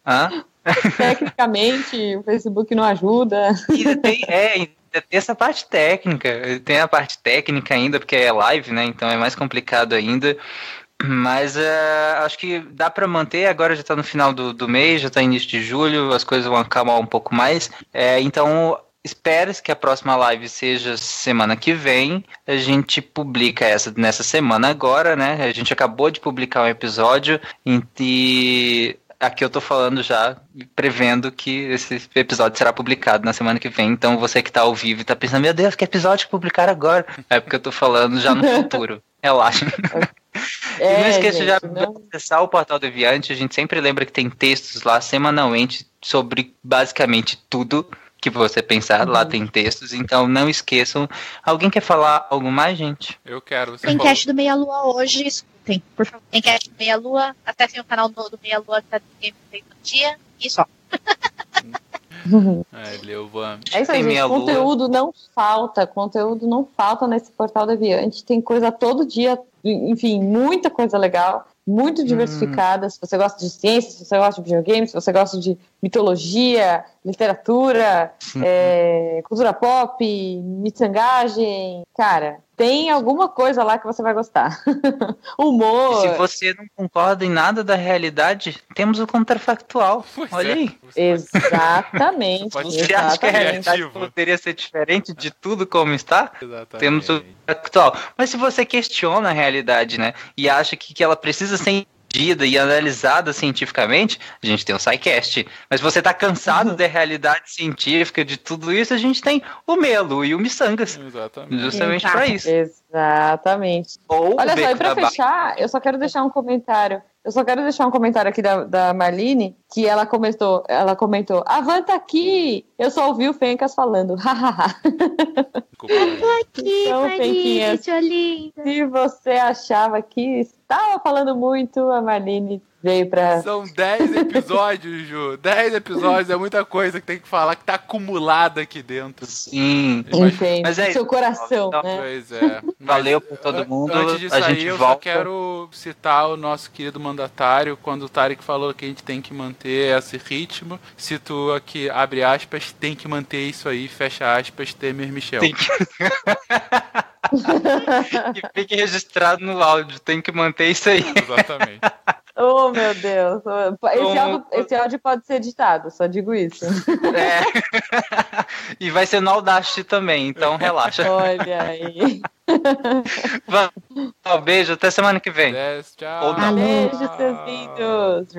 É. Tecnicamente, o Facebook não ajuda. E tem, é, tem essa parte técnica, tem a parte técnica ainda, porque é live, né? Então é mais complicado ainda. Mas uh, acho que dá para manter. Agora já está no final do, do mês, já está início de julho, as coisas vão acalmar um pouco mais. É, então espera que a próxima live seja semana que vem. A gente publica essa nessa semana agora, né? A gente acabou de publicar um episódio e aqui eu tô falando já, prevendo que esse episódio será publicado na semana que vem. Então você que tá ao vivo e tá pensando, meu Deus, que episódio publicar agora? É porque eu tô falando já no futuro. Relaxa. É, e não esqueça gente, já de acessar o Portal Deviante. A gente sempre lembra que tem textos lá semanalmente sobre basicamente tudo que você pensar. Uhum. Lá tem textos, então não esqueçam. Alguém quer falar algo mais, gente? Eu quero. Tem cast do Meia Lua hoje, escutem. Por favor, tem cast do Meia Lua. Acessem o canal do, do Meia Lua que tá no gameplay do dia. E só. é, Leuva. É isso aí, gente. Conteúdo não falta. Conteúdo não falta nesse portal Deviante. Tem coisa todo dia. Enfim, muita coisa legal muito hum. diversificada. Hum. Se você gosta de ciência, se você gosta de videogames, se você gosta de mitologia, literatura, é, cultura pop, miçangagem, cara, tem alguma coisa lá que você vai gostar. Humor. Se você não concorda em nada da realidade, temos o contrafactual. Pois Olha é. aí. Exatamente. Você exatamente. acha que a realidade poderia ser diferente de tudo como está? Exatamente. Temos o factual. Mas se você questiona a realidade, né, e acha que, que ela precisa ser medida e analisada cientificamente, a gente tem o SciCast. Mas você está cansado uhum. da realidade científica, de tudo isso, a gente tem o Melo e o Missangas. Exatamente. Justamente para isso. Exatamente. Ou Olha só, e para fechar, eu só quero deixar um comentário. Eu só quero deixar um comentário aqui da, da Marlene, que ela comentou, ela comentou, Avanta aqui! Eu só ouvi o Fencas falando, hahaha. Aqui, Então, Marlene, linda. Se você achava que estava falando muito, a Marlene veio pra. São 10 episódios, Ju. 10 episódios é muita coisa que tem que falar que tá acumulada aqui dentro. Sim. Mas- Entende? mas é seu coração, Então, né? Pois é. Mas Valeu por todo mundo. Antes aí, gente eu volta. só quero citar o nosso querido mandatário, quando o Tarek falou que a gente tem que manter esse ritmo. Situa que, abre aspas, tem que manter isso aí, fecha aspas, Temer Michel. Tem que... que fique registrado no áudio. Tem que manter isso aí. Exatamente. Oh, meu Deus. Esse Como- áudio, esse áudio pode ser editado, só digo isso. É. e vai ser no Audacity também, então relaxa. Olha aí. Um beijo, até semana que vem. Yes, tchau. Ou não. Beijo, seus lindos.